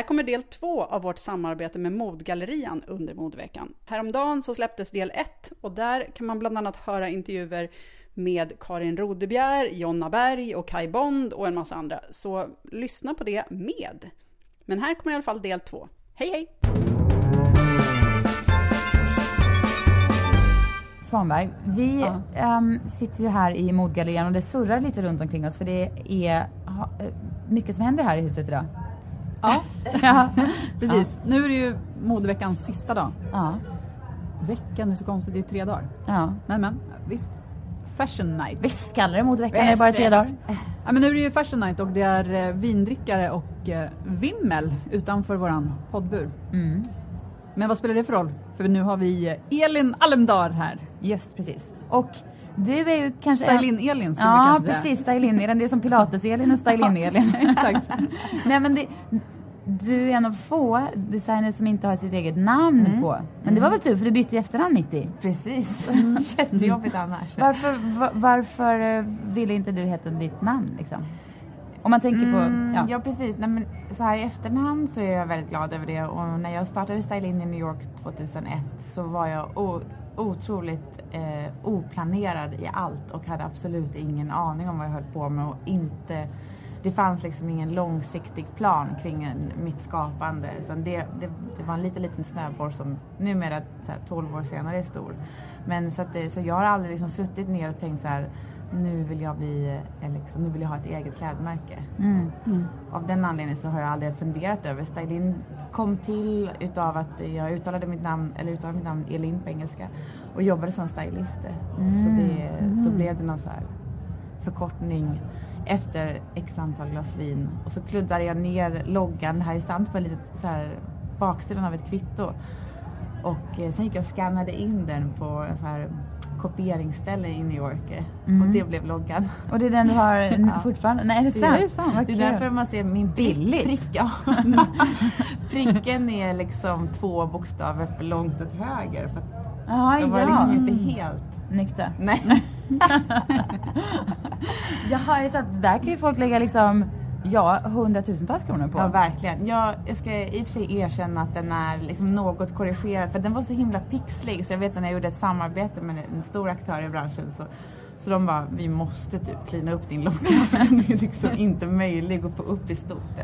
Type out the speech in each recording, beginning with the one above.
Här kommer del två av vårt samarbete med Modgallerian under modveckan. Häromdagen så släpptes del ett och där kan man bland annat höra intervjuer med Karin Rodebjer, Jonna Berg och Kai Bond och en massa andra. Så lyssna på det med. Men här kommer i alla fall del två. Hej hej! Svanberg, vi ehm, sitter ju här i Modgallerian och det surrar lite runt omkring oss för det är ha, eh, mycket som händer här i huset idag. Ja, Ja, precis. Nu är det ju modeveckans sista dag. ja, Veckan är så konstigt, det är ju tre dagar. ja. Men men, visst. Fashion night. Visst kallar det modeveckan, det är bara tre dagar. Ja, men nu är det ju Fashion Night och det är eh, vindrickare och eh, vimmel utanför våran poddbur. Mm. Men vad spelar det för roll? För nu har vi eh, Elin Almdar här. Just precis. Och du är ju kanske... Stylin-Elin skulle vi Ja, kanske säga. precis. Stylin-Elin. Det är som Pilates-Elin och Stylin-Elin. Exakt. Nej, men det, du är en av få designers som inte har sitt eget namn Mm. på. Men det var väl tur, för du bytte ju efternamn mitt i. Precis. Jättejobbigt annars. Varför, va- varför eh, ville inte du heta ditt namn liksom? Om man tänker på... Mm, Ja. ja. precis. Nej, men så här i efterhand så är jag väldigt glad över det och när jag startade Style In i New York 2001 så var jag otroligt eh, oplanerad i allt och hade absolut ingen aning om vad jag höll på med och inte det fanns liksom ingen långsiktig plan kring en, mitt skapande utan det, det, det var en liten, liten snöboll som numera så här, 12 år senare är stor. Men så, att det, så jag har aldrig liksom suttit ner och tänkt så här nu vill jag bli, eh, liksom, nu vill jag ha ett eget klädmärke. Mm. Av den anledningen så har jag aldrig funderat över. Stylin kom till utav att jag uttalade mitt namn, eller uttalade mitt namn Elin på engelska och jobbade som stylist. Så det, då blev det någon så här förkortning efter x antal glas vin. Och så kluddade jag ner loggan, här är sant, på en litet så här baksidan av ett kvitto. Och eh, sen gick jag och scannade in den på så här kopieringsställe i New York. eh, Och det blev loggan. Och det är den du har n- fortfarande? Nej, är det sant? Det är, sant. Vad det är kul. därför man ser min prick. Billigt. prick ja. Pricken är liksom två bokstäver för långt åt höger. För att Ja, jag var ja. liksom inte helt... Nykter. Nej. Jaha, är det sant? Där kan ju folk lägga liksom, ja, hundratusentals kronor på. Ja, verkligen. Jag, jag ska i och för sig erkänna att den är liksom något korrigerad. För den var så himla pixlig. Så jag vet när jag gjorde ett samarbete med en stor aktör i branschen så så de bara, vi måste typ klina upp din logga för den är liksom inte möjlig att få upp i stort.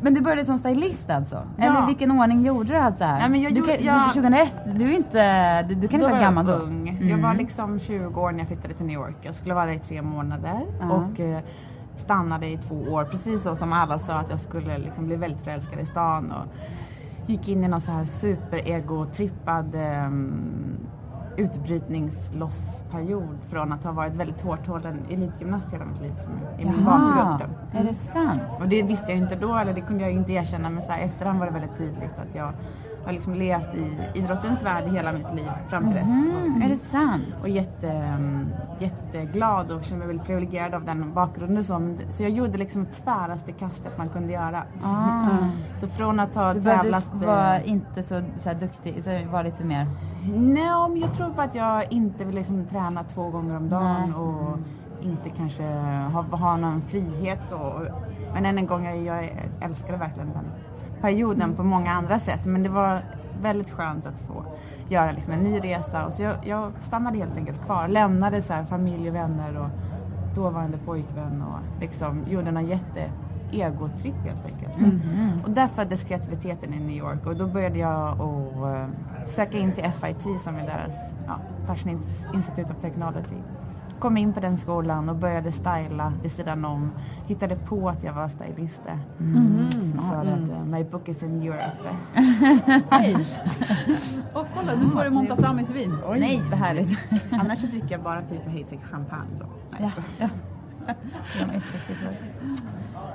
Men du började som stylist alltså? Ja. Eller vilken ordning gjorde du allt det här? Nej, men jag du, gjorde- kan, jag- 2001, du är inte, du, du kan inte vara var gammal då? ung. Mm. Jag var liksom 20 år när jag flyttade till New York. Jag skulle vara där i tre månader Ja. och eh, stannade i två år. Precis så som alla sa att jag skulle liksom bli väldigt förälskad i stan. Och gick in i någon så här super-ego-trippad um, utbrytningslossperiod från att ha varit väldigt hårt hållen elitgymnast hela mitt liv som i min bakgrund. är det sant? Och det visste jag inte då, eller det kunde jag inte erkänna, men så här, efterhand var det väldigt tydligt att jag har liksom levt i idrottens värld hela mitt liv fram till dess. Mm, är det sant? Och jätte, mm, jätteglad och känner mig väldigt privilegierad av den bakgrunden. och Så, så jag gjorde liksom tväraste kastet man kunde göra. Ah. Så från att ha Du tävlat... eh, vara inte så, så duktig, utan var lite mer... Nej, men jag tror på att jag inte vill liksom träna två gånger om dagen Nej. och inte kanske ha, ha någon frihet så. Men än en gång, jag, jag älskade verkligen den perioden på många andra sätt. Men det var väldigt skönt att få göra liksom en ny resa. Och så jag, jag stannade helt enkelt kvar, lämnade så här familj och vänner och dåvarande pojkvän och liksom gjorde något egotripp helt enkelt. Och där föddes kreativiteten i New York och då började jag att eh, söka in till FIT som är deras ja, Fashion Institute of Technology. Kom in på den skolan och började styla vid sidan om. Hittade på att jag var stylist. Mm. Så att uh, my book is in Europe. Och kolla, nu får du Montazamis vin. Nej, vad härligt. Annars så dricker jag bara typ Hazy champagne då. Nej. Eh,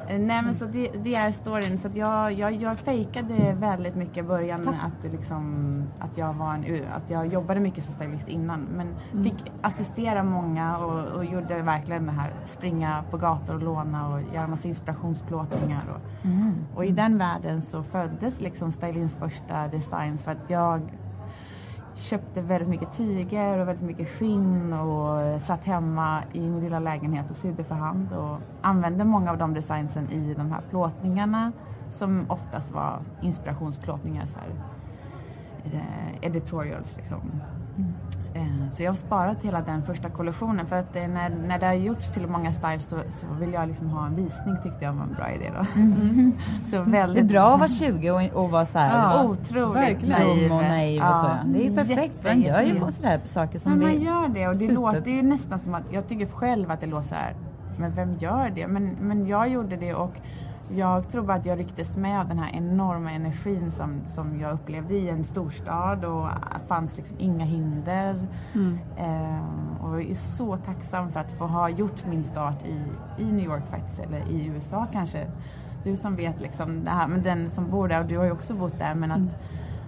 Nej men så det, det, är storyn. Så att jag, jag, jag fejkade väldigt mycket i början med att, liksom, att, jag var en, att jag jobbade mycket som stylist innan. Men mm. fick assistera många och, och, gjorde verkligen det här springa på gator och låna och göra massa inspirationsplåtningar. Och, mm. och i den världen så föddes liksom stylings första designs för att jag köpte väldigt mycket tyger och väldigt mycket skinn och eh, satt hemma i min lilla lägenhet och sydde för hand och använde många av de designsen i de här plåtningarna som oftast var inspirationsplåtningar, så här, eh, editorials liksom. Mm. Eh, så jag har sparat hela den första kollektionen för att när, när det har gjorts till många styles så, så vill jag liksom ha en visning tyckte jag var en bra idé då. Mm. så väldigt... Det är bra att vara 20 och, och vara så här ja, otroligt dum och naiv och så. Det är perfekt. Man gör ju sådär saker som men man gör det och det super... låter ju nästan som att, jag tycker själv att det låter så här, men vem gör det? Men, men jag gjorde det och jag tror bara att jag rycktes med av den här enorma energin som, som jag upplevde i en storstad och det fanns liksom inga hinder. Mm. Eh, och jag är så tacksam för att få ha gjort min start i, i New York faktiskt, eller i USA kanske. Du som vet liksom det här, men den som bor där och du har ju också bott där, men att, mm.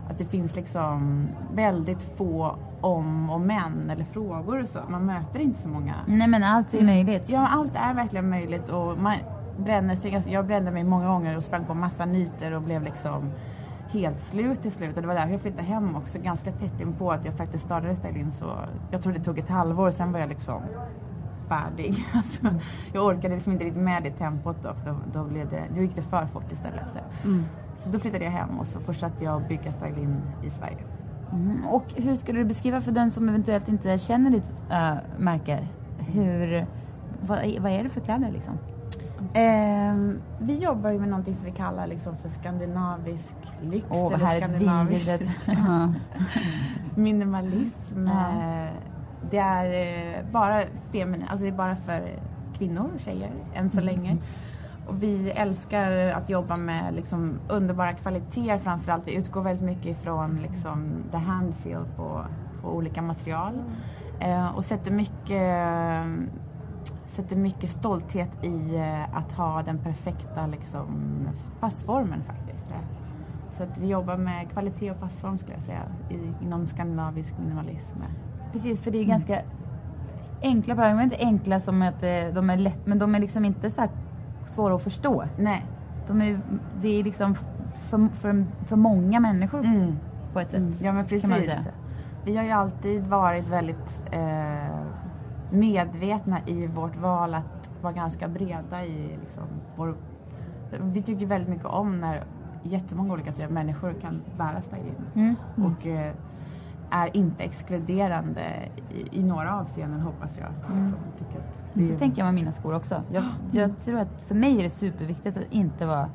att det finns liksom väldigt få om och men eller frågor och så. Man möter inte så många. Nej men allt är möjligt. Ja, allt är verkligen möjligt och man, bränner sig, jag brände mig många gånger och sprang på massa nitar och blev liksom helt slut till slut och det var därför jag flyttade hem också ganska tätt in på att jag faktiskt startade styling så jag tror det tog ett halvår och sen var jag liksom färdig. Alltså, jag orkade liksom inte riktigt med det tempot då för då, då, blev det, då gick det för fort istället. Mm. Så då flyttade jag hem och så fortsatte jag bygga styling i Sverige. Mm. Och hur skulle du beskriva för den som eventuellt inte känner ditt äh, märke, hur, vad, vad är det för kläder liksom? Eh, vi jobbar ju med någonting som vi kallar liksom för skandinavisk lyx oh, eller skandinavisk minimalism. Ja. Det är eh, bara feminin, alltså det är bara för kvinnor tjejer än så mm. länge. Och vi älskar att jobba med liksom underbara kvaliteter framförallt. Vi utgår väldigt mycket ifrån liksom the hand feel på, på olika material. Mm. Eh, och sätter mycket sätter mycket stolthet i eh, att ha den perfekta liksom, passformen faktiskt. Så att vi jobbar med kvalitet och passform skulle jag säga i, inom skandinavisk minimalism. Precis, för det är ganska mm. enkla är inte enkla som att eh, de är lätt, men de är liksom inte så svåra att förstå. Nej. De är, det är liksom för, för, för många människor mm. på ett sätt. Mm. Ja men precis. Vi har ju alltid varit väldigt eh, medvetna i vårt val att vara ganska breda i liksom vår... Vi tycker väldigt mycket om när jättemånga olika typer av människor kan bära styling. Mm. Mm. Och eh, är inte exkluderande i, i, några avseenden hoppas jag. Mm. Så, så tänker jag med mina skor också. Jag, jag, tror att för mig är det superviktigt att inte vara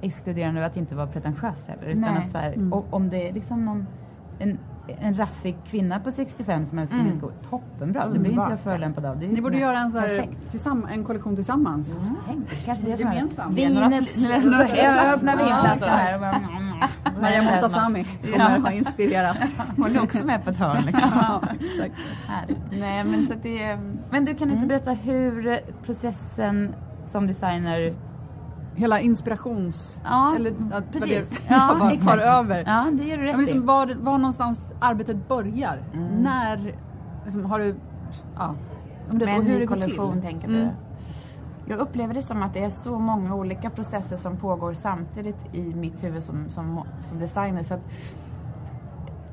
exkluderande och att inte vara pretentiös heller. Utan att så här, mm. om det är liksom någon en en raffig kvinna på 65 som älskar mm. skor. Toppenbra. Det blir inte jag förolämpad av. Ni borde göra en, så här, en kollektion tillsammans. Mm. Tänk, kanske det är Gemensamt. Vin, jag öppnar vinflaskan här. Maria Montazami kommer ha inspirerat. Hon är också med på ett hörn liksom. ja, exakt. Nej, men, så det, men du kan inte mm. berätta hur processen som designer hela inspirations... Ja, eller, att, precis. Det, ja, tar exakt. över. Ja, det gör du rätt liksom, var, var någonstans arbetet börjar. Mm. När liksom, har du... Ja. Men hur det kollektion till. tänker du? Mm. Jag upplever det som att det är så många olika processer som pågår samtidigt i mitt huvud som, som, som designer. Så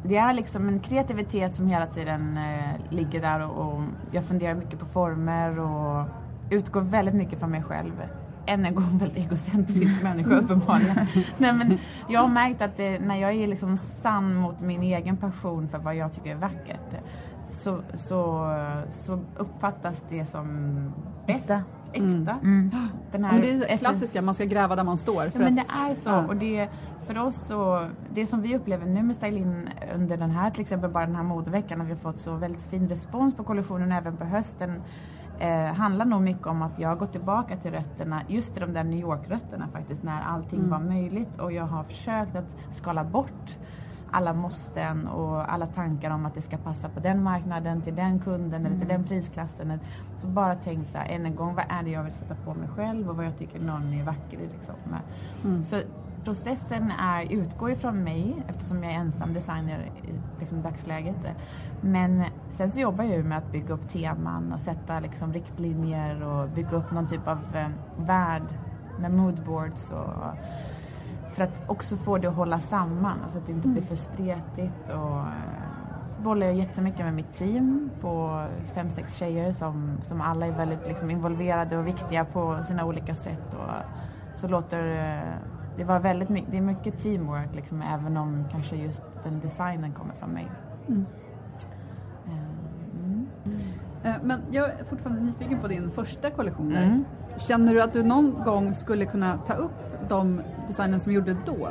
det är liksom en kreativitet som hela tiden eh, ligger där och, och jag funderar mycket på former och utgår väldigt mycket från mig själv än en gång väldigt egocentrisk människa uppenbarligen. Nej, men jag har märkt att det, när jag är liksom sann mot min egen passion för vad jag tycker är vackert så, så, så uppfattas det som bäst. äkta. Mm. Den här det är det klassiska, man ska gräva där man står. ja, men det är så. Ja. Och det, för oss så, det som vi upplever nu med Stylin under den här, till exempel bara den här modeveckan, och vi har fått så väldigt fin respons på kollektionen även på hösten, eh, handlar nog mycket om att jag har gått tillbaka till rötterna, just till de där New York-rötterna faktiskt, när allting mm. var möjligt och jag har försökt att skala bort alla måsten och alla tankar om att det ska passa på den marknaden, till den kunden eller till den mm. prisklassen. Så bara tänkt så här, än en gång, vad är det jag vill sätta på mig själv och vad jag tycker någon är vacker i. Liksom. Mm. Så processen är, utgår ifrån mig eftersom jag är ensam designer i liksom, dagsläget. Men sen så jobbar jag ju med att bygga upp teman och sätta liksom, riktlinjer och bygga upp någon typ av eh, värld med moodboards och för att också få det att hålla samman, alltså att det inte blir mm. för spretigt. Och, eh, så bollar jag jättemycket med mitt team på fem, sex tjejer som, som alla är väldigt liksom, involverade och viktiga på sina olika sätt. Och, så låter eh, det var väldigt mycket, det är mycket teamwork liksom, även om kanske just den designen kommer från mig. Mm. Mm. Men jag är fortfarande nyfiken på din första kollektion. Mm. Känner du att du någon gång skulle kunna ta upp de designen som gjorde då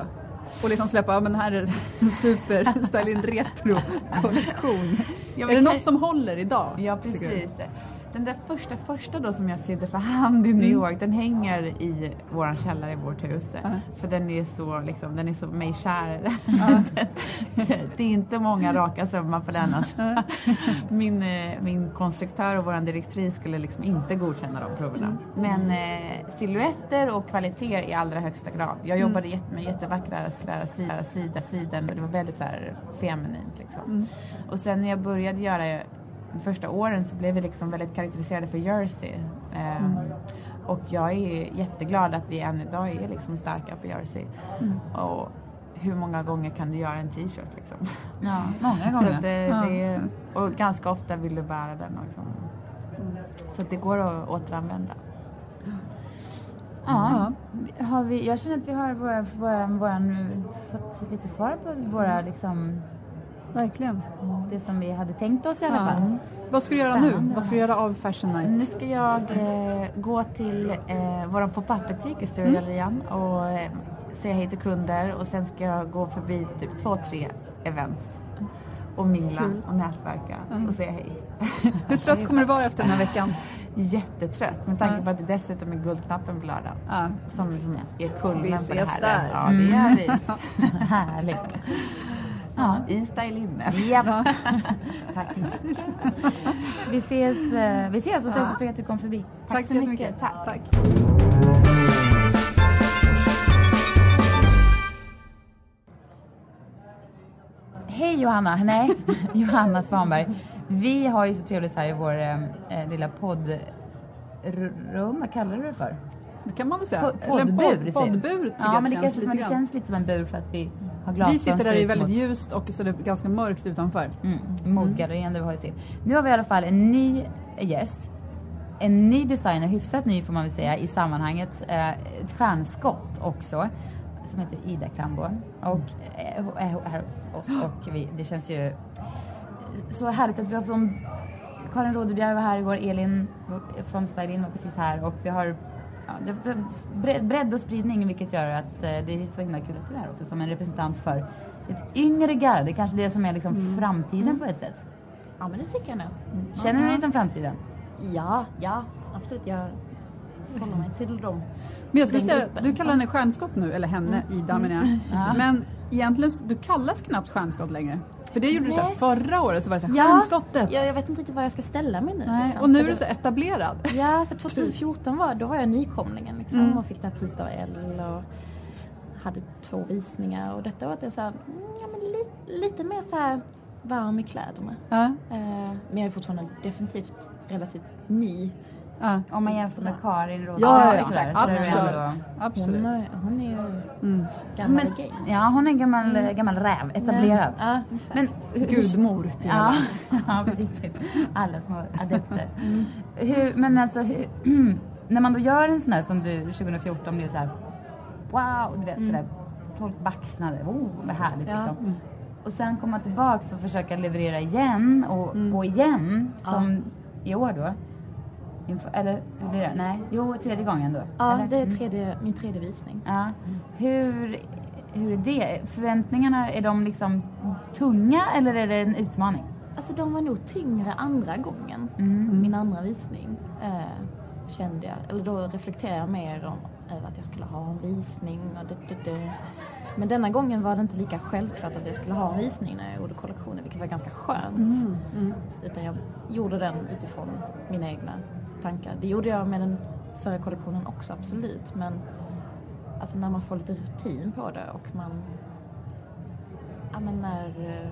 och liksom släppa, ja men här är en super Stylin retro kollektion. Ja, är det något som håller idag? Ja precis. Den där första första då som jag sydde för hand i New mm. York, mm. den hänger i våran källare i vårt hus. Uh. För den är så, liksom, den är så mig kär. Uh det är inte många raka sömmar på den alltså. Uh min, eh, min konstruktör och våran direktris skulle liksom inte godkänna de proverna. Mm. Men eh, silhuetter och kvaliteter i allra högsta grad. Jag mm. jobbade mm. med jättevackra sida, sida, sida. Det var väldigt så här feminint liksom. Mm. Och sen när jag började göra första åren så blev vi liksom väldigt karaktäriserade för Jersey. Eh, mm. Och jag är jätteglad att vi än idag är liksom starka på Jersey. Mm. Och hur många gånger kan du göra en t-shirt liksom? Ja, många gånger. så det, ja. det, och ganska ofta vill du bära den också. Mm. Så det går att återanvända. Ja, har vi, jag känner att vi har våra, våra, våra, fått lite svar på våra liksom, Verkligen. Det som vi hade tänkt oss i alla fall. Vad ska du göra nu? Vad ska du göra av Fashion Night? Nu ska jag eh, gå till eh, vår pop-up-butik i Sturegallerian mm. och eh, säga hej till kunder och sen ska jag gå förbi typ två, tre events och mingla Kul. och nätverka mm. och säga hej. Hur trött kommer du vara efter den här veckan? Jättetrött med tanke på att det dessutom är Guldknappen på lördag. Ja. Som är kulmen på det här. Där. Ja, det är vi. Härligt. Ja, i stylinne. Ja. Tack. vi ses, eh, vi ses och tack för att du kom förbi. Tack, tack så mycket. mycket. Tack. tack. Hej Johanna, nej, Johanna Svanberg. Vi har ju så trevligt här i vår eh, eh lilla poddrum, vad kallar du det för? Det kan man väl säga. poddbur. poddbur ja, men det, känns, men det känns lite som en bur för att vi har glasfönster Vi sitter där i väldigt mot... ljust och så är det ganska mörkt utanför. Mm, mot gallerian där vi håller till. Nu har vi i alla fall en ny gäst. En ny designer, hyfsat ny får man väl säga i sammanhanget. Eh, ett stjärnskott också. Som heter Ida Klambo. Och eh, är här hos oss. Och vi, det känns ju så härligt att vi har som Karin Rodebjer var här igår, Elin från Stylin var precis här och vi har ja, det, bredd och spridning vilket gör att eh, det är så himla kul att du är här också som en representant för ett yngre garde. Kanske det som är liksom mm. framtiden mm. på ett sätt. Ja men det tycker jag nog. Mm. Känner du dig som framtiden? Ja, ja absolut. Jag sållar mig till dem. Men jag ska säga, du kallar henne stjärnskott nu, eller henne, mm. Ida menar jag. Ja. Men egentligen, du kallas knappt stjärnskott längre. För det gjorde Nej. du så här, förra året så var det så här, ja, stjärnskottet. Ja, jag vet inte riktigt var jag ska ställa mig nu. Nej, liksom. Och nu är du så etablerad. Ja, för 2014 var, då var jag nykomlingen liksom, mm. och fick det här priset av L och hade två visningar och detta var att jag så här, mm, ja, men lite, lite mer så här varm i kläderna. Ja. Uh, men jag är fortfarande definitivt relativt ny Ja. Om man jämför med Karin Rådberg. Ja, ja, exakt. Absolut. Absolut. Hon, är, hon är ju mm. gammal Men, game. Ja, hon är en gammal, mm. gammal räv, etablerad. Ja. Men, Gudmor till ja. ja, precis. Alla små adepter. Mm. Hur, men alltså, hur, när man då gör en sån här som du 2014 blev så här wow, du vet mm. sådär folk baxnade, oh vad härligt ja. liksom. Mm. Och sen komma tillbaks och försöka leverera igen och, mm. och igen som i år då. Eller hur blir det? Nej, jo tredje gången då? Ja, eller? det är Mm. tredje, min tredje visning. Ja. Hur, hur är det? Förväntningarna, är de liksom tunga eller är det en utmaning? Alltså de var nog tyngre andra gången. Mm. Min andra visning eh, kände jag, eller då reflekterade jag mer om över att jag skulle ha en visning och det, det, det. Men denna gången var det inte lika självklart att jag skulle ha en visning när jag gjorde kollektionen, vilket var ganska skönt. Utan jag gjorde den utifrån mina egna tankar. Det gjorde jag med den förra kollektionen också, absolut. Men alltså när man får lite rutin på det och man... Ja men när eh,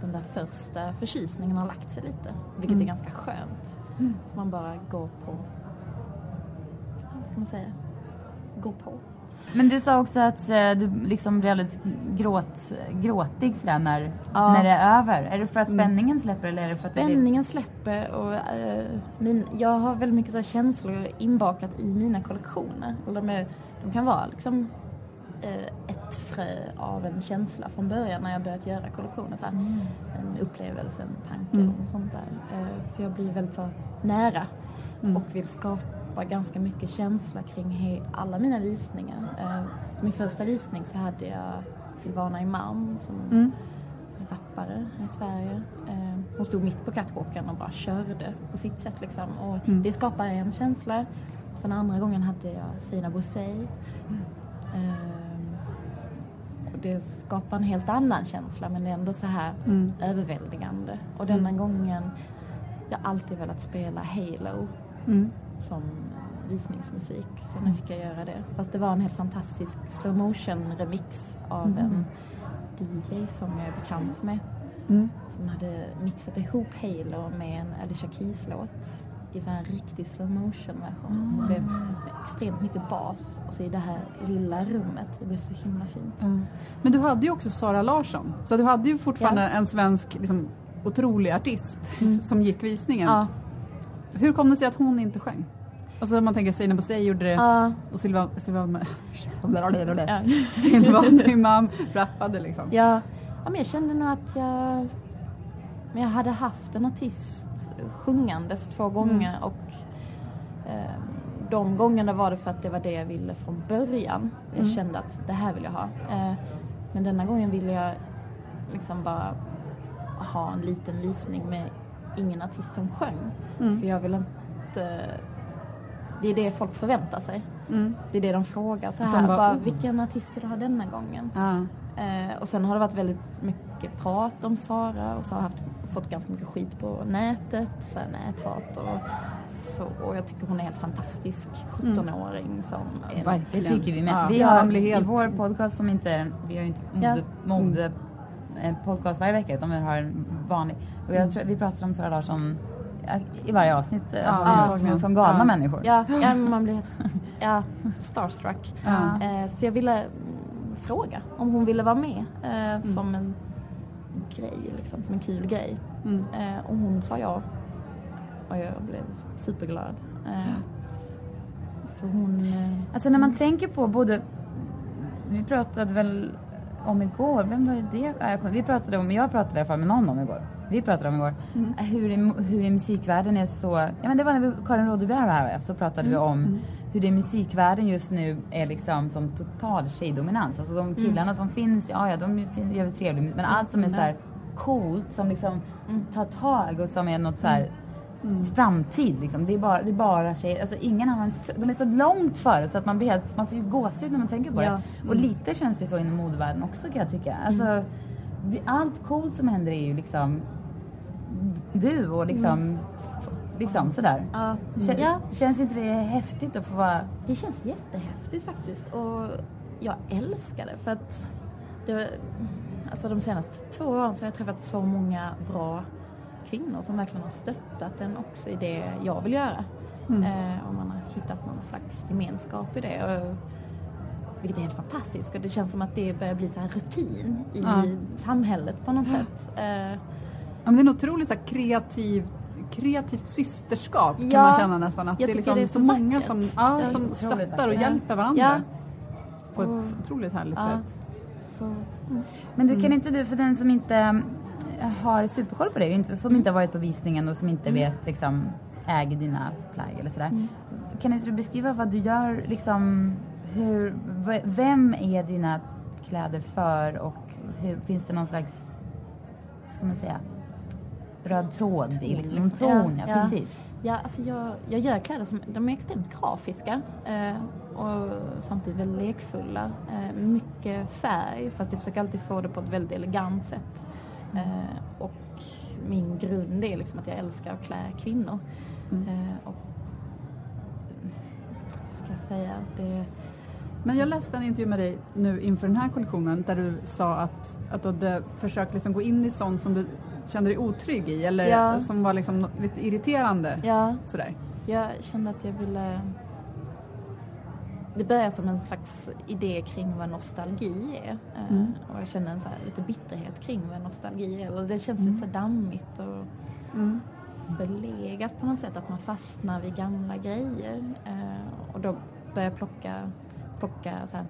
den där första förtjusningen har lagt sig lite, vilket är ganska skönt. Så man bara går på... Vad ska man säga? Går på. Men du sa också att eh, du liksom blir alldeles gråt, gråtig sådär när, Ja. när det är över. Är det för att spänningen släpper eller är det för att det. Spänningen släpper och eh, min, jag har väldigt mycket så känslor inbakat i mina kollektioner. Och de, är, de kan vara liksom eh, ett frö av en känsla från början när jag börjat göra kollektioner. Så här, En upplevelse, en tanke och sånt där. Eh, så jag blir väldigt så nära och vill skapa ganska mycket känsla kring alla mina visningar. Eh, min första visning så hade jag Silvana Imam som rappare i Sverige. Eh, hon stod mitt på catwalken och bara körde på sitt sätt liksom. Och det skapar en känsla. Sen andra gången hade jag Sina Bosei. Eh, och det skapar en helt annan känsla men det är ändå så här överväldigande. Och denna gången, jag har alltid velat spela Halo som visningsmusik. Så nu fick jag göra det. Fast det var en helt fantastisk slow motion remix av en DJ som jag är bekant med. Som hade mixat ihop Halo med en Alicia Keys-låt i så här riktig slow motion version. Så det blev extremt mycket bas och så i det här lilla rummet. Det blev så himla fint. Men du hade ju också Sara Larsson, så du hade ju fortfarande Ja. en svensk liksom, otrolig artist som gick visningen. Ja, Hur kom det sig att hon inte sjöng? Alltså man tänker Sina Bosei gjorde det ja, och Silva, Silva, ja. Silvana Imam rappade liksom. Ja, ja men jag kände nog att jag... Men jag hade haft en artist sjungandes två gånger och eh, de gångerna var det för att det var det jag ville från början. Jag kände att det här vill jag ha. Eh, men denna gången ville jag liksom bara ha en liten visning med ingen artist som sjöng. För jag vill inte... Det är det folk förväntar sig. Mm. Det är det de frågar så här. de bara, bara, vilken artist vill du ha denna gången? Ja. Eh, och sen har det varit väldigt mycket prat om Sara och så har jag haft, fått ganska mycket skit på nätet, så här näthat och så. Och jag tycker hon är helt fantastisk 17-åring som är Det tycker vi med. Ja, vi ja, har helt- i vår podcast som inte är, vi har ju inte Ja. mode, mode eh, podcast varje vecka utan vi har en vanlig. Och jag tror, vi pratar om Sara Larsson ja, i varje avsnitt eh, Ja, som, som galna Ja. människor. Ja, ja man blir ja, starstruck. Ja. Eh, så jag ville mm, fråga om hon ville vara med eh, som en grej, liksom, som en kul grej. Mm. Eh, och hon sa ja. Och jag blev superglad. Så hon... Alltså när man tänker på både, vi pratade väl om igår, vem var det det? Vi pratade om, jag pratade i alla fall med någon om igår. Vi pratade om igår. Eh, Hur, i, hur i musikvärlden är så, ja men det var när vi, Karin Rådebjer var här så pratade vi om hur det i musikvärlden just nu är liksom som total tjejdominans. Alltså de killarna som finns, ja ja de är jävligt trevliga men allt som är så här coolt som liksom tar tag och som är något så här framtid liksom. Det är bara, det är bara tjejer. Alltså ingen annan, de är så långt före så att man blir helt, man får ju gåshud när man tänker på Ja. det. Och lite känns det så inom modevärlden också kan jag tycka. Alltså, det, allt coolt som händer är ju liksom du och liksom, liksom sådär. ja, Kän, ja, Känns inte det häftigt att få vara... det känns jättehäftigt faktiskt. Och jag älskar det för att det, alltså de senaste två åren så har jag träffat så många bra kvinnor som verkligen har stöttat en också i det jag vill göra. Eh, och man har hittat någon slags gemenskap i det. Och, vilket är helt fantastiskt och det känns som att det börjar bli så här rutin i Ja. samhället på något sätt. Eh, men det är en otroligt så här, kreativ, kreativt systerskap kan Ja, man känna nästan. Att jag det är liksom det är så så många vackert. som, ja, Ja, som stöttar och vackert. hjälper varandra. Ja. På ett Och- otroligt härligt ja. sätt. så, mm. Men du kan inte du, för den som inte eh, har superkoll på det, inte, som inte har varit på visningen och som inte vet liksom äger dina plagg eller sådär. Mm. Kan inte du beskriva vad du gör, liksom, hur, vem är dina kläder för och hur, finns det någon slags, ska man säga, röd tråd i liksom, ton? Ja, precis. Ja, alltså jag, jag gör kläder som de är extremt grafiska eh, och samtidigt väldigt lekfulla. Eh, mycket färg, fast jag försöker alltid få det på ett väldigt elegant sätt. Eh, och min grund är liksom att jag älskar att klä kvinnor. Mm. Eh, och, vad ska jag säga? Det, men jag läste en intervju med dig nu inför den här kollektionen där du sa att, att du hade försökt liksom gå in i sånt som du kände dig otrygg i eller ja. som var liksom lite irriterande. Ja. Sådär. Jag kände att jag ville... Det började som en slags idé kring vad nostalgi är. Eh, mm. Och jag kände en så lite bitterhet kring vad nostalgi är. Och det känns mm. lite så dammigt och mm. förlegat på något sätt. Att man fastnar vid gamla grejer. Eh, och då började jag plocka, plocka så här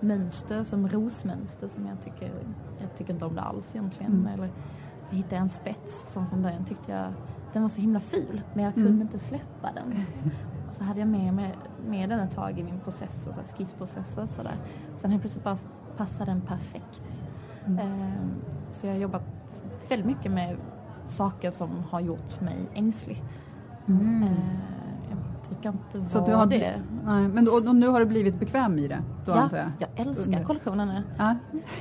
mönster som rosmönster som jag tycker, jag tycker inte om det alls egentligen. Mm. Eller hittade jag en spets som från början tyckte jag den var så himla ful men jag kunde mm. inte släppa den. Och så hade jag med, med, med den ett tag i min process, så skissprocess och sådär. Sen helt plötsligt bara passade den perfekt. Mm. Um, så jag har jobbat väldigt mycket med saker som har gjort mig ängslig. Mm. Uh, brukar inte så vara du har, det. Nej, men och, och, nu har du blivit bekväm i det? Då, ja, antar jag. jag älskar nu. Ja.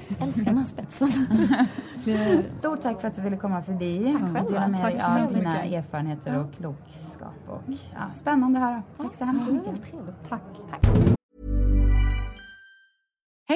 Jag älskar den här spetsen. Stort tack för att du ville komma förbi tack själva. och dela med dig av dina erfarenheter och klokskap. Och, ja, spännande att höra. Tack så hemskt mycket. Tack. tack.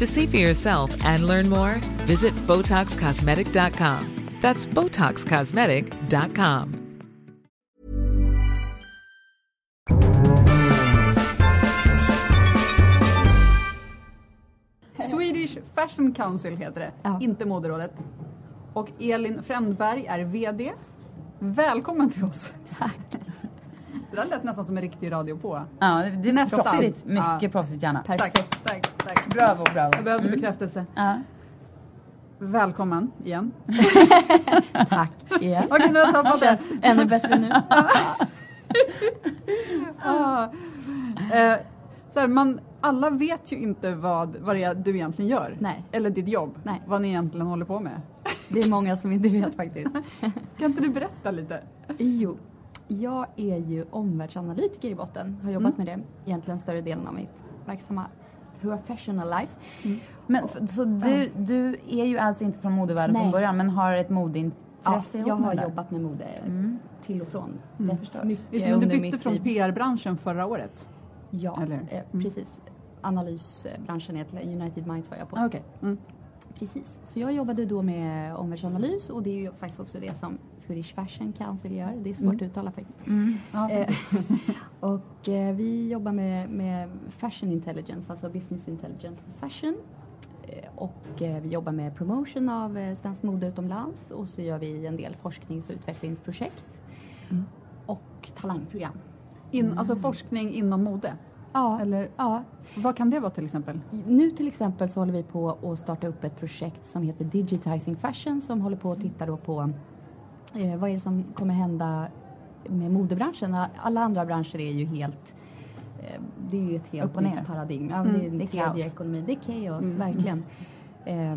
To see for yourself and learn more, visit BotoxCosmetic.com. That's BotoxCosmetic.com. Swedish Fashion Council heter det, ja. inte Moderrådet. Och Elin Frändberg är VD. Välkommen till oss. Tack. Det där lät nästan som en riktig radio på. Ja, det, det är nästan. Proffsigt. Mycket ja. proffsigt, Janna. Perfekt. Tack, tack, tack. Bravo, bravo. Jag behövde mm. bekräftelse. Ja. Välkommen igen. tack igen. Vad kan du ha tappat Känns ännu bättre nu. ah. eh, så här, man, alla vet ju inte vad, vad det är du egentligen gör. Nej. Eller ditt jobb. Nej. Vad ni egentligen håller på med. Det är många som inte vet faktiskt. kan inte du berätta lite? Jo. Jag är ju omvärldsanalytiker i botten. Har jobbat mm. med det egentligen större delen av mitt verksamma professional life. Mm. Men, så du, du är ju alltså inte från modevärlden från början men har ett modeintresse Ja, jag har jobbat med mode mm. till och från. Mm. Förstår. Mycket men du bytte från PR-branschen förra året? Ja, Eller? Eh, mm. precis. Analysbranschen heter United Minds var jag på. Ah, okay. Mm. Precis. Så jag jobbade då med omvärldsanalys och det är ju faktiskt också det som Swedish Fashion Council gör. Det är svårt mm. att uttala faktiskt. Mm. Ja. Eh, och eh, vi jobbar med, med fashion intelligence, alltså business intelligence för fashion. Eh, och vi jobbar med promotion av svenskt mode utomlands och så gör vi en del forsknings och utvecklingsprojekt. Mm. Och talangprogram. In, alltså forskning inom mode? Ja, Eller, ja. Vad kan det vara till exempel? Nu till exempel så håller vi på att starta upp ett projekt som heter Digitizing Fashion som håller på att titta då på eh, vad är det som kommer hända med modebranschen. Alla andra branscher är ju helt eh, det är ju ett helt nytt paradigm. Ja, mm, det är en tredje kaos. ekonomi. Det är kaos, mm. verkligen. Eh,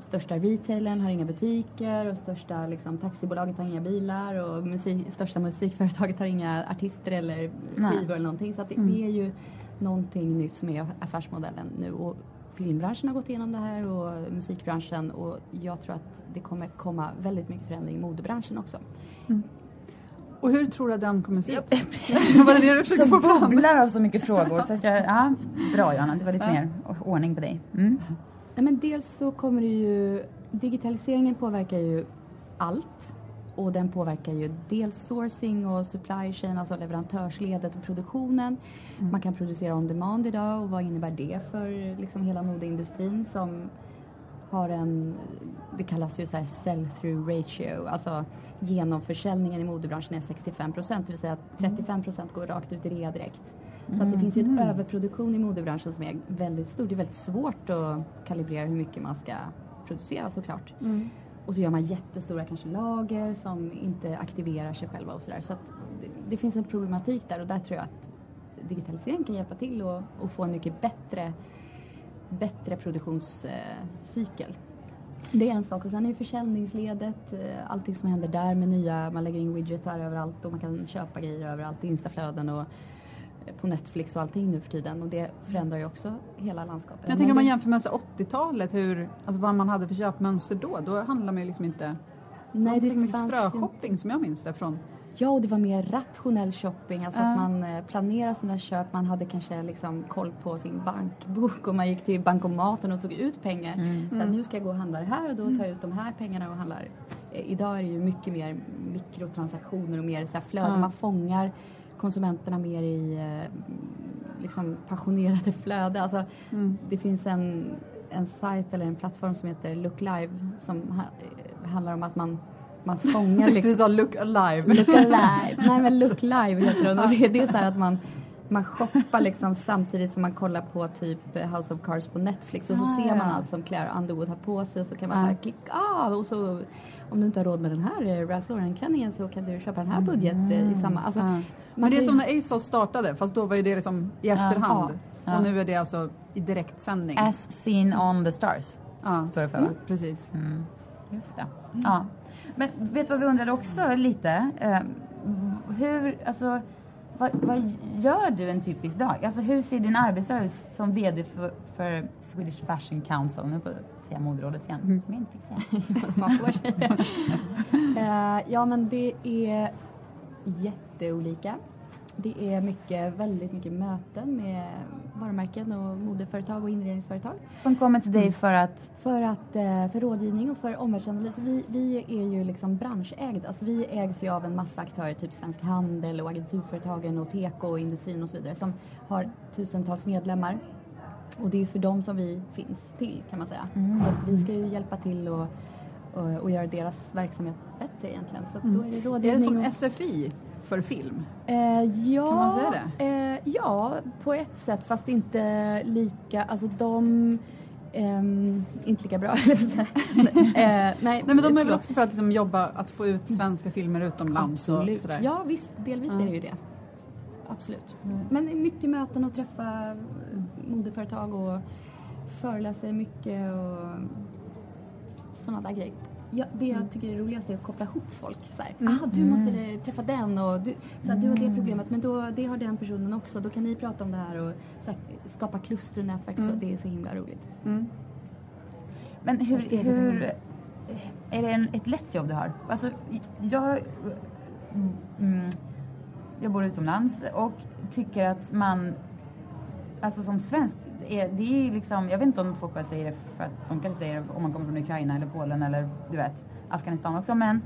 största retailern har inga butiker och största liksom, taxibolaget har inga bilar och musik, största musikföretaget har inga artister eller skivor eller någonting. Så det, mm. det, är ju någonting nytt som är affärsmodellen nu. Och filmbranschen har gått igenom det här och musikbranschen och jag tror att det kommer komma väldigt mycket förändring i modebranschen också. Mm. Och hur tror du att den kommer se ut? var det det du försökte få fram? av så mycket frågor. Så att jag, ja, bra Johanna, det var lite mer ordning på dig. Mm. Nej, men dels så kommer det ju, digitaliseringen påverkar ju allt och den påverkar ju dels sourcing och supply chain, alltså leverantörsledet och produktionen. Mm. Man kan producera on demand idag och vad innebär det för liksom hela modeindustrin som har en, det kallas ju så här sell-through ratio, alltså genomförsäljningen i modebranschen är 65 procent, det vill säga att 35 procent går rakt ut i rea direkt. Så att det finns ju en mm. överproduktion i modebranschen som är väldigt stor. Det är väldigt svårt att kalibrera hur mycket man ska producera såklart. Mm. Och så gör man jättestora kanske lager som inte aktiverar sig själva och sådär. Så att det, det, finns en problematik där och där tror jag att digitalisering kan hjälpa till och, och få en mycket bättre, bättre produktionscykel. Det är en sak och sen är ju försäljningsledet, eh, allting som händer där med nya, man lägger in widgetar överallt och man kan köpa grejer överallt, instaflöden och på Netflix och allting nu för tiden och det förändrar ju också hela landskapet. Jag tänker om man jämför med 80-talet, hur, alltså vad man hade för köpmönster då, då handlar man ju liksom inte Nej, det mycket ströshopping som jag minns det från. Ja, och det var mer rationell shopping, alltså uh. att man eh, planerade sina köp, man hade kanske liksom koll på sin bankbok och man gick till bankomaten och tog ut pengar. Mm. Så mm. nu ska jag gå och handla det här och då tar jag ut de här pengarna och handlar. Eh, idag är det ju mycket mer mikrotransaktioner och mer så här flöden, uh. man fångar konsumenterna mer i eh, liksom passionerade flöde. Alltså, mm. Det finns en, en sajt eller en plattform som heter Look Live som ha, eh, handlar om att man man fångar liksom... Du sa look alive. Look alive. Nej men look live heter den och det, det är så här att man man shoppar liksom samtidigt som man kollar på typ House of Cards på Netflix och så ah, ser man ja. allt som Claire Underwood har på sig och så kan man ah. så här klicka av och så om du inte har råd med den här eh, Ralph Lauren-klänningen så kan du köpa den här budget mm. i samma. Alltså, ah. Men det är som när ASOS startade fast då var ju det liksom i efterhand och nu är det alltså i direktsändning. As seen on the stars står det för va? Mm, precis. Mm. Just det. Ja. Men vet du vad vi undrade också lite? Uh, hur, alltså vad, vad, gör du en typisk dag? Alltså hur ser din arbetsdag ut som VD för, för Swedish Fashion Council? Nu får jag säga moderrådet igen, mm. som jag inte fick säga. uh, ja men det är jätteolika. Det är mycket, väldigt mycket möten med varumärken och modeföretag och inredningsföretag. Som kommer till dig för att? För, att, eh, för rådgivning och för omvärldsanalys. Vi, vi är ju liksom branschägda. Alltså vi ägs ju av en massa aktörer, typ Svensk Handel och agenturföretagen och teko och industrin och så vidare som har tusentals medlemmar. Och det är för dem som vi finns till kan man säga. Mm. Så vi ska ju hjälpa till och och, och göra deras verksamhet bättre egentligen. Så mm. då är det rådgivning. Är det som SFI? För film? Eh, ja, kan man säga det? Eh, ja, på ett sätt fast inte lika, alltså de Um, inte lika bra, uh, nej, nej, men de är väl också för att liksom, jobba, att få ut svenska filmer utomlands Absolut. och sådär? Ja visst, delvis mm. är det ju det. Absolut. Mm. Men mycket möten och träffa modeföretag och föreläser mycket och sådana där grejer jag, det jag mm. tycker är roligast är att koppla ihop folk. Så här, mm. ah, du måste mm. träffa den och du, så här, du har det mm. problemet men då, det har den personen också. Då kan ni prata om det här och här, skapa kluster och nätverk. Så, det är så himla roligt. Men hur, hur är det en, ett lätt jobb du har? Alltså, jag, mm, jag bor utomlands och tycker att man, alltså som svensk, är, det är liksom, jag vet inte om folk bara säger det för att de kanske säger det om man kommer från Ukraina eller Polen eller du vet Afghanistan också men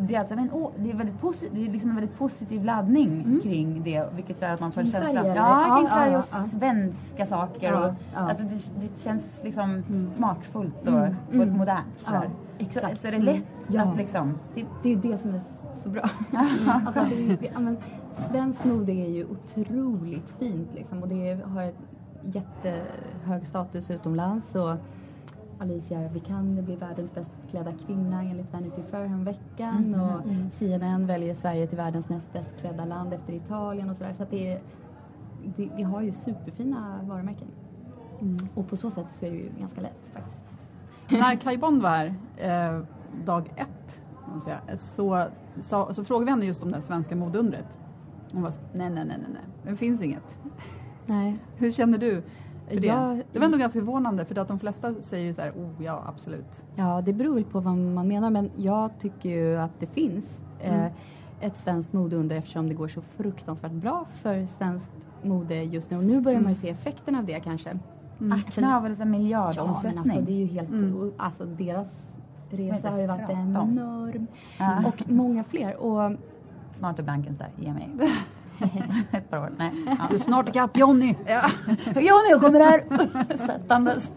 det är, alltså, men, oh, det är, väldigt posit- det är liksom en väldigt positiv laddning mm. kring det vilket gör att man får en känsla Sverige, ja, kring Sverige och ja, svenska saker och att det, det känns liksom mm. smakfullt och, mm. och mm. modernt. Så, så, så är det lätt ja. att liksom... Det, det är det som är så bra. alltså, det, det, ja, men, svenskt mode är ju otroligt fint liksom och det har ett jättehög status utomlands. Och Alicia Vikander blir världens bäst klädda kvinna enligt Vanity Fair veckan mm, och mm. CNN väljer Sverige till världens näst bäst klädda land efter Italien och sådär. Så att det, är, det, vi har ju superfina varumärken. Mm. Och på så sätt så är det ju ganska lätt faktiskt. När Kai Bond var här, eh, dag ett, säga, så, så, så frågade vi henne just om det svenska modeundret. Hon var så, nej, nej, nej, nej, det finns inget. Nej. Hur känner du? För det? Jag- det var ändå ganska förvånande för att de flesta säger ju så här, oh ja, absolut. Ja, det beror väl på vad man menar, men jag tycker ju att det finns eh, Mm. ett svenskt modeunder eftersom det går så fruktansvärt bra för svenskt mode just nu. Och nu börjar man ju se effekterna av det kanske. Acne har väl en Ja, men miljardomsättning? alltså det är ju helt... Mm. Alltså deras resa har ju varit enorm. Ja. Och många fler. Och Snart är Blankens där, ge mig. Ett par år. Nej. Du är snart ikapp Jonny! Ja. Johnny, jag kommer här! Sättandes.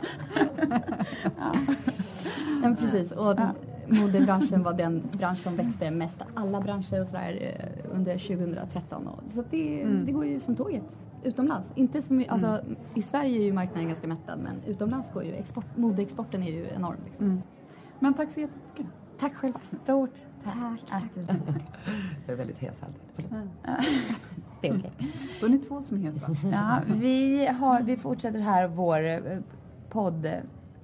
Men precis, och modebranschen var den bransch som växte mest alla branscher och sådär eh, under 2013. Och, så det, Mm. det går ju som tåget utomlands. Inte mycket, alltså, I Sverige är ju marknaden ganska mättad men utomlands går ju export, modeexporten är ju enorm. Liksom. Mm. Men tack så jättemycket. Tack själv. Stort Tack. att du... Jag är väldigt hes alltid. Det är okej. Då är ni två som är hesa. Ja, vi, har, vi fortsätter här vår eh, podd,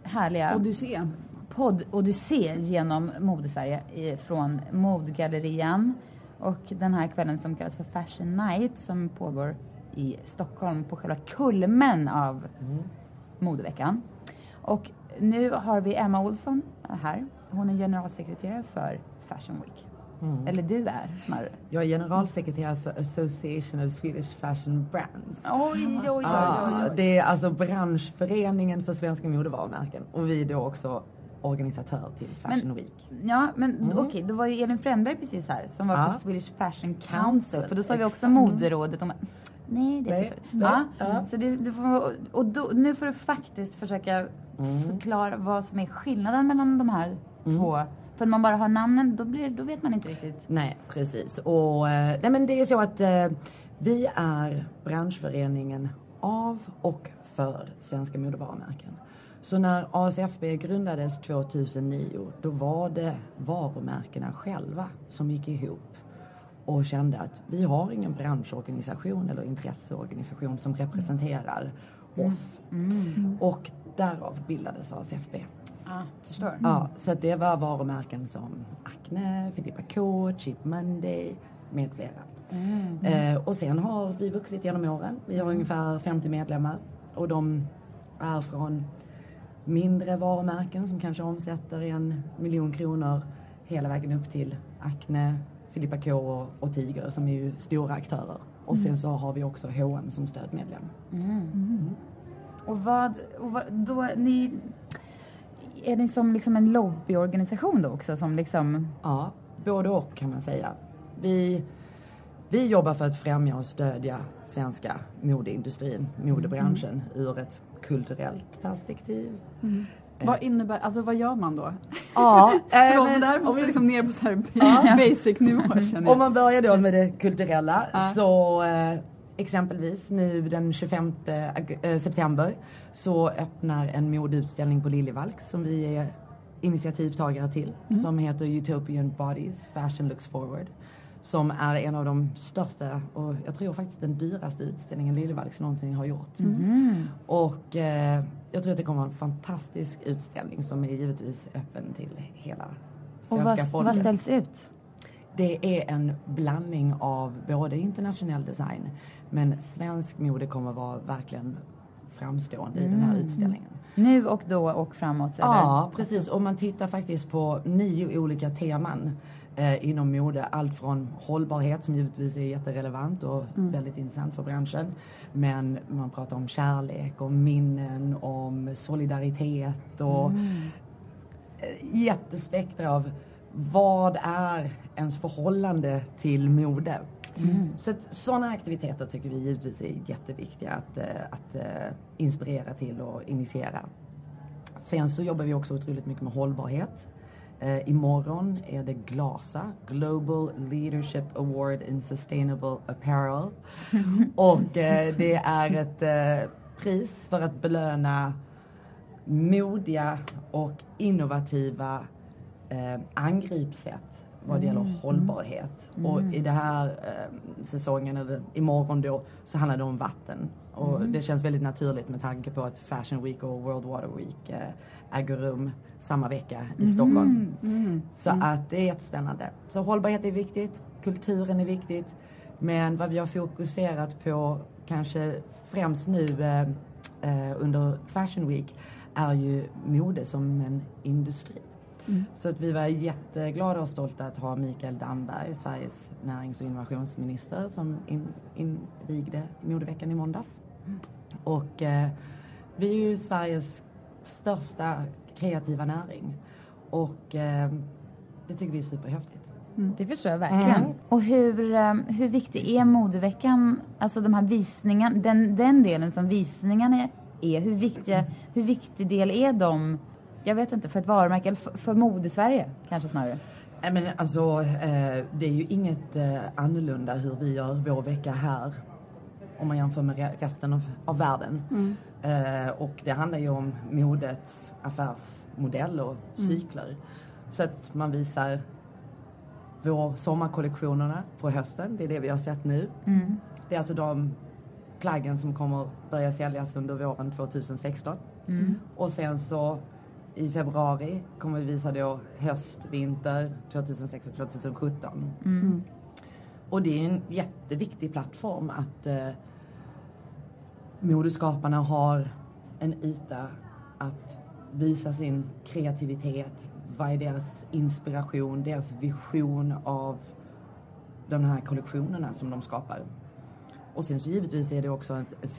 härliga Odyssé. podd Odyssé genom Modesverige från Modgallerian. Och den här kvällen som kallas för Fashion Night som pågår i Stockholm på själva kulmen av modeveckan. Och nu har vi Emma Olsson här. Hon är generalsekreterare för Fashion Week. Mm. Eller du är snarare. Jag är generalsekreterare för Association of Swedish Fashion Brands. Oj, oj, oj, Ah, oj, oj. det är alltså branschföreningen för svenska modevarumärken och vi är då också organisatör till Fashion Men- Week. Ja, men Mm. okej, då var ju Elin Fränberg precis här som var Ja. på Swedish Fashion Council. För då sa vi också exakt. moderrådet. Och man, nej, det är Nej, för... nej, Ja, ja. Så det, du får, och då, nu får du faktiskt försöka Mm. förklara vad som är skillnaden mellan de här Mm. två. För när man bara har namnen, då, blir, då vet man inte riktigt. Nej, precis. Och, eh, nej, men det är så att eh, vi är branschföreningen av och för svenska modevarumärken. Så när ASFB grundades 2009, då var det varumärkena själva som gick ihop och kände att vi har ingen branschorganisation eller intresseorganisation som representerar oss. Och därav bildades ASFB. Ja, förstår. Ja, så att det var varumärken som Acne, Filippa K, Cheap Monday med flera. Eh, och sen har vi vuxit genom åren. Vi har ungefär 50 medlemmar och de är från mindre varumärken som kanske omsätter en miljon kronor hela vägen upp till Acne, Filippa K och, och Tiger som är ju stora aktörer. Och sen så har vi också H&M som stödmedlem. Och vad, och vad då, ni, är ni som liksom en lobbyorganisation då också som liksom, Ja, både och kan man säga. Vi, vi jobbar för att främja och stödja svenska modeindustrin, modebranschen ur ett kulturellt perspektiv. Vad innebär, alltså vad gör man då? Ja, eh, Förlåt, men om måste vi- liksom ner på så här basic nivå känner Om jag. man börjar då med det kulturella Ja. så eh, exempelvis nu den 25 ag- eh, september så öppnar en modeutställning på Liljevalchs som vi är initiativtagare till som heter Utopian Bodies Fashion Looks Forward. Som är en av de största och jag tror faktiskt den dyraste utställningen Liljevalchs någonsin har gjort. Och eh, jag tror att det kommer vara en fantastisk utställning som är givetvis öppen till hela och svenska vad, folket. vad ställs ut? Det är en blandning av både internationell design men svensk mode kommer vara verkligen framstående i den här utställningen. Nu och då och framåt? Eller? Ja, precis. Och man tittar faktiskt på nio olika teman eh, inom mode. Allt från hållbarhet som givetvis är jätterelevant och väldigt intressant för branschen. Men man pratar om kärlek, om minnen, om solidaritet och eh, jättespektra av vad är ens förhållande till mode. Så att sådana aktiviteter tycker vi givetvis är jätteviktiga att, eh, att eh, inspirera till och initiera. Sen så jobbar vi också otroligt mycket med hållbarhet. Eh, imorgon är det GLASA, Global Leadership Award in Sustainable Apparel. Och eh, det är ett eh, pris för att belöna modiga och innovativa eh, angreppssätt vad det gäller hållbarhet. Och i den här eh, säsongen, eller imorgon då, så handlar det om vatten. Och det känns väldigt naturligt med tanke på att Fashion Week och World Water Week eh, äger rum samma vecka i Stockholm. Så att det är jättespännande. Så hållbarhet är viktigt, kulturen är viktigt. Men vad vi har fokuserat på kanske främst nu eh, eh, under Fashion Week är ju mode som en industri. Så att vi var jätteglada och stolta att ha Mikael Damberg, Sveriges närings och innovationsminister, som in, invigde modeveckan i måndags. Och eh, vi är ju Sveriges största kreativa näring. Och eh, det tycker vi är superhäftigt. Det förstår jag verkligen. Mm. Och hur, eh, hur viktig är modeveckan, alltså de här visningarna, den, den delen som visningarna är, hur, viktiga, hur viktig del är de, jag vet inte, för ett varumärke, eller för, för mode-Sverige kanske snarare? Nej, men alltså, eh, det är ju inget eh, annorlunda hur vi gör vår vecka här om man jämför med re- resten av, av världen. Eh, och det handlar ju om modets affärsmodell och cykler. Så att man visar vår sommarkollektionerna på hösten, det är det vi har sett nu. Mm. Det är alltså de plaggen som kommer börja säljas under våren 2016. Mm. Och sen så i februari kommer vi visa då höst, vinter 2016-2017. Mm. Och det är en jätteviktig plattform att eh, modeskaparna har en yta att visa sin kreativitet. Vad är deras inspiration, deras vision av de här kollektionerna som de skapar. Och sen så givetvis är det också ett, ett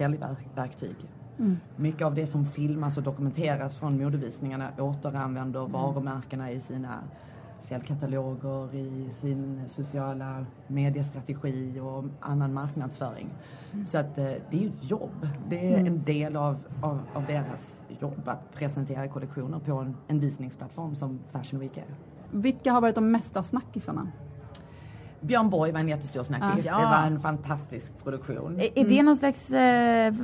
säljverktyg. Mycket av det som filmas och dokumenteras från modevisningarna återanvänder varumärkena i sina säljkataloger, i sin sociala mediestrategi och annan marknadsföring. Så att eh, det är ju ett jobb. Det är en del av, av, av deras jobb att presentera kollektioner på en, en visningsplattform som Fashion Week är. Vilka har varit de mesta snackisarna? Björn Borg var en jättestor snackis. Ja. Det var en fantastisk produktion. Är, är det någon slags, eh,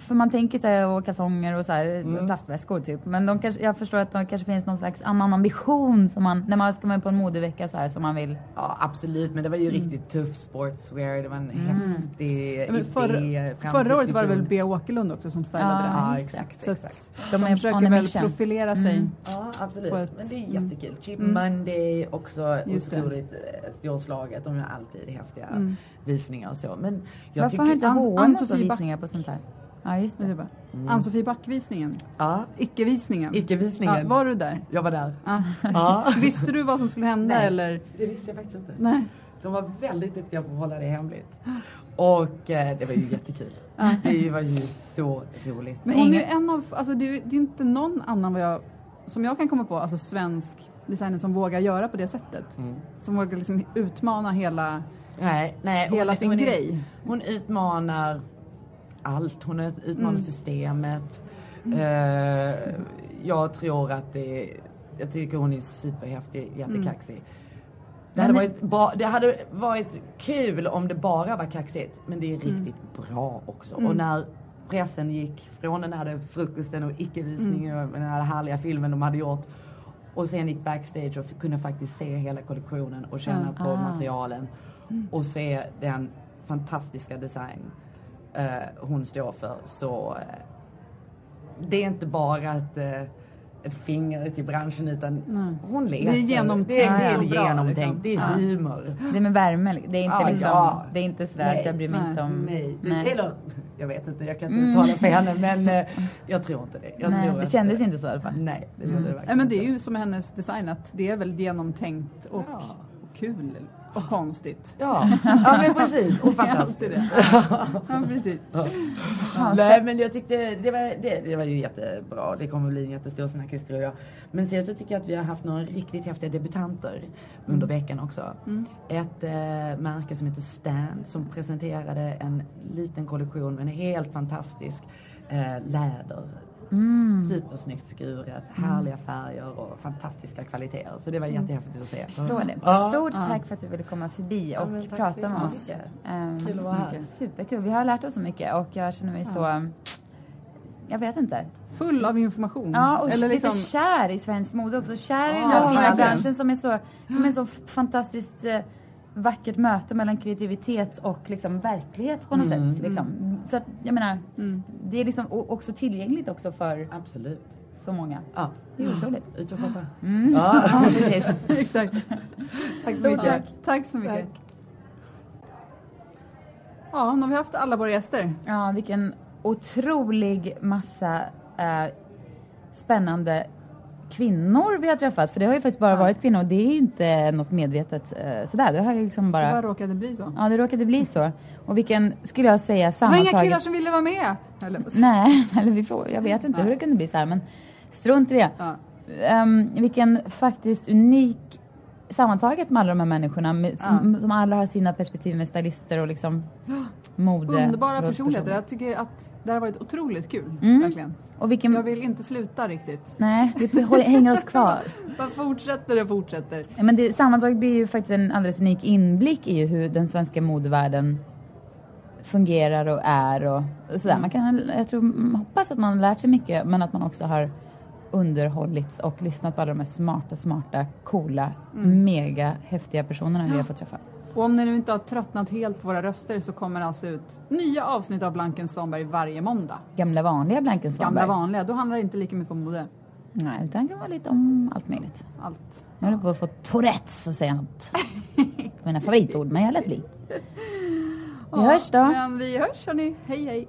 för man tänker sig och kalsonger och så här, Mm. plastväskor typ. Men de kanske, jag förstår att det kanske finns någon slags annan ambition som man, när man ska med på en modevecka så här som man vill. Ja absolut, men det var ju riktigt tuff sportswear. Det var en häftig Ja, men idé. fram förra året var det väl. B. Åkerlund också som stylade Ja, den. Ja, exakt. Så exakt. De de, försöker väl mission. profilera sig. Mm. Ja, absolut. Ett- Men det är mm. jättekul. Cheap Mm. Monday också Just det. otroligt eh, storslaget. De gör alltid häftiga Mm. visningar och så. Men jag Varför har tycker... inte Ans- H&M så visningar på sånt här? Ja, just Det. Mm. Ann-Sofie Back-visningen. Ja, Icke-visningen. icke-visningen. Ja, var du där? Jag var där. Ja. Ja. Visste du vad som skulle hända Nej. eller? Det visste jag faktiskt inte. Nej. De var väldigt duktiga på att hålla det hemligt. Och eh, det var ju jättekul. Det var ju så roligt. Men hon är en av, alltså det är, det är inte någon annan vad jag, som jag kan komma på, alltså svensk designer som vågar göra på det sättet. Mm. Som vågar liksom utmana hela, Nej, nej. hon hela är- sin hon grej. Hon utmanar allt. Hon utmanar Mm. systemet. Eh, jag tror att det Jag tycker hon är superhäftig, jättekaxig. Det, hade varit bra, det hade varit kul om det bara var kaxigt. Men det är Mm. riktigt bra också. Och när pressen gick från den här frukosten och icke-visningen Mm. och den här härliga filmen de hade gjort. Och sen gick backstage och kunde faktiskt se hela kollektionen och känna på Ah. materialen. Mm. Och se den fantastiska design eh, hon står för. Så eh, det är inte bara ett, eh, ett finger till branschen utan Nej. hon leker. Det är genomtänkt Det är, det är bra, genomtänkt. liksom. Det är Ja. humor. Det är med värme, det är inte Ja, liksom, ja. det är inte sådär att jag bryr mig Nej, inte om... Nej. Nej. Eller, jag vet inte, jag kan inte Mm. uttala för henne men eh, jag tror inte det. Jag Nej, tror det kändes inte så i alla fall. Nej, det gjorde Mm. det Nej, verkligen men det är ju som hennes design att det är väl genomtänkt och, Ja. och kul och konstigt. Ja, ja men precis. Och fantastiskt. det. Ja, precis. Ja, Nej men jag tyckte det var, det, det var ju jättebra. Det kommer bli en jättestor snackis tror jag. Men sen så tycker jag att vi har haft några riktigt häftiga debutanter under veckan också. Mm. Ett eh, märke som heter Stand som presenterade en liten kollektion med en helt fantastisk eh, läder. Mm. Supersnyggt skuret, härliga färger och fantastiska kvaliteter. Så det var jättehäftigt att se. Förstår det. Ja. Stort Ja. tack för att du ville komma förbi Ja, och så prata med oss. Ehm, Kul att vara här. Superkul. Vi har lärt oss så mycket och jag känner mig så, jag vet inte, full av information. Ja, och Eller lite liksom, kär i svensk mode också. Kär i den Ja, här fina verkligen. branschen som är så, som är så fantastiskt eh, vackert möte mellan kreativitet och liksom verklighet på något Mm. sätt. Liksom. Så att, jag menar, Mm. det är liksom också tillgängligt också för Absolut. så många. Ja. Det är otroligt. Ut och shoppa. Mm. Ja. Ja, precis. Exakt. Tack så mycket. tack. Tack så mycket. Ja, nu har vi haft alla våra gäster. Ja, vilken otrolig massa eh, spännande kvinnor vi har träffat. För det har ju faktiskt bara Ja. varit kvinnor. Det är ju inte något medvetet eh, sådär. Det har liksom Det bara... bara råkade bli så. Ja, det råkade bli så. Och vilken, skulle jag säga, Det var inga sammantaget... killar som ville vara med. Eller, Nej, eller vi frågar, jag vet inte hur det kunde bli så här, men strunt i det. Ja. Ehm, vilken faktiskt unik sammantaget med alla de här människorna med, som, som alla har sina perspektiv med stylister och liksom mode. Underbara personligheter. Jag tycker att det har varit otroligt kul. Mm. Verkligen. Och vilken... Jag vill inte sluta riktigt. Nej, vi hänger oss kvar. Bara fortsätter och fortsätter. Ja, Men det, sammantaget blir ju faktiskt en alldeles unik inblick i hur den svenska modevärlden fungerar och är och, och sådär. Mm. Man kan, jag tror, hoppas att man har lärt sig mycket men att man också har underhållits och lyssnat på alla de här smarta, smarta, coola, Mm. mega häftiga personerna vi har fått träffa. Och om ni nu inte har tröttnat helt på våra röster så kommer det alltså ut nya avsnitt av Blanken Svanberg varje måndag. Gamla vanliga Blanken Svanberg. Gamla vanliga, då handlar det inte lika mycket om mode. Nej, utan det kan vara lite om allt möjligt. Allt. Jag håller på att få Tourettes och säga något. Mina favoritord, men jag lät bli. Vi hörs då. Men vi hörs hörni. Hej hej.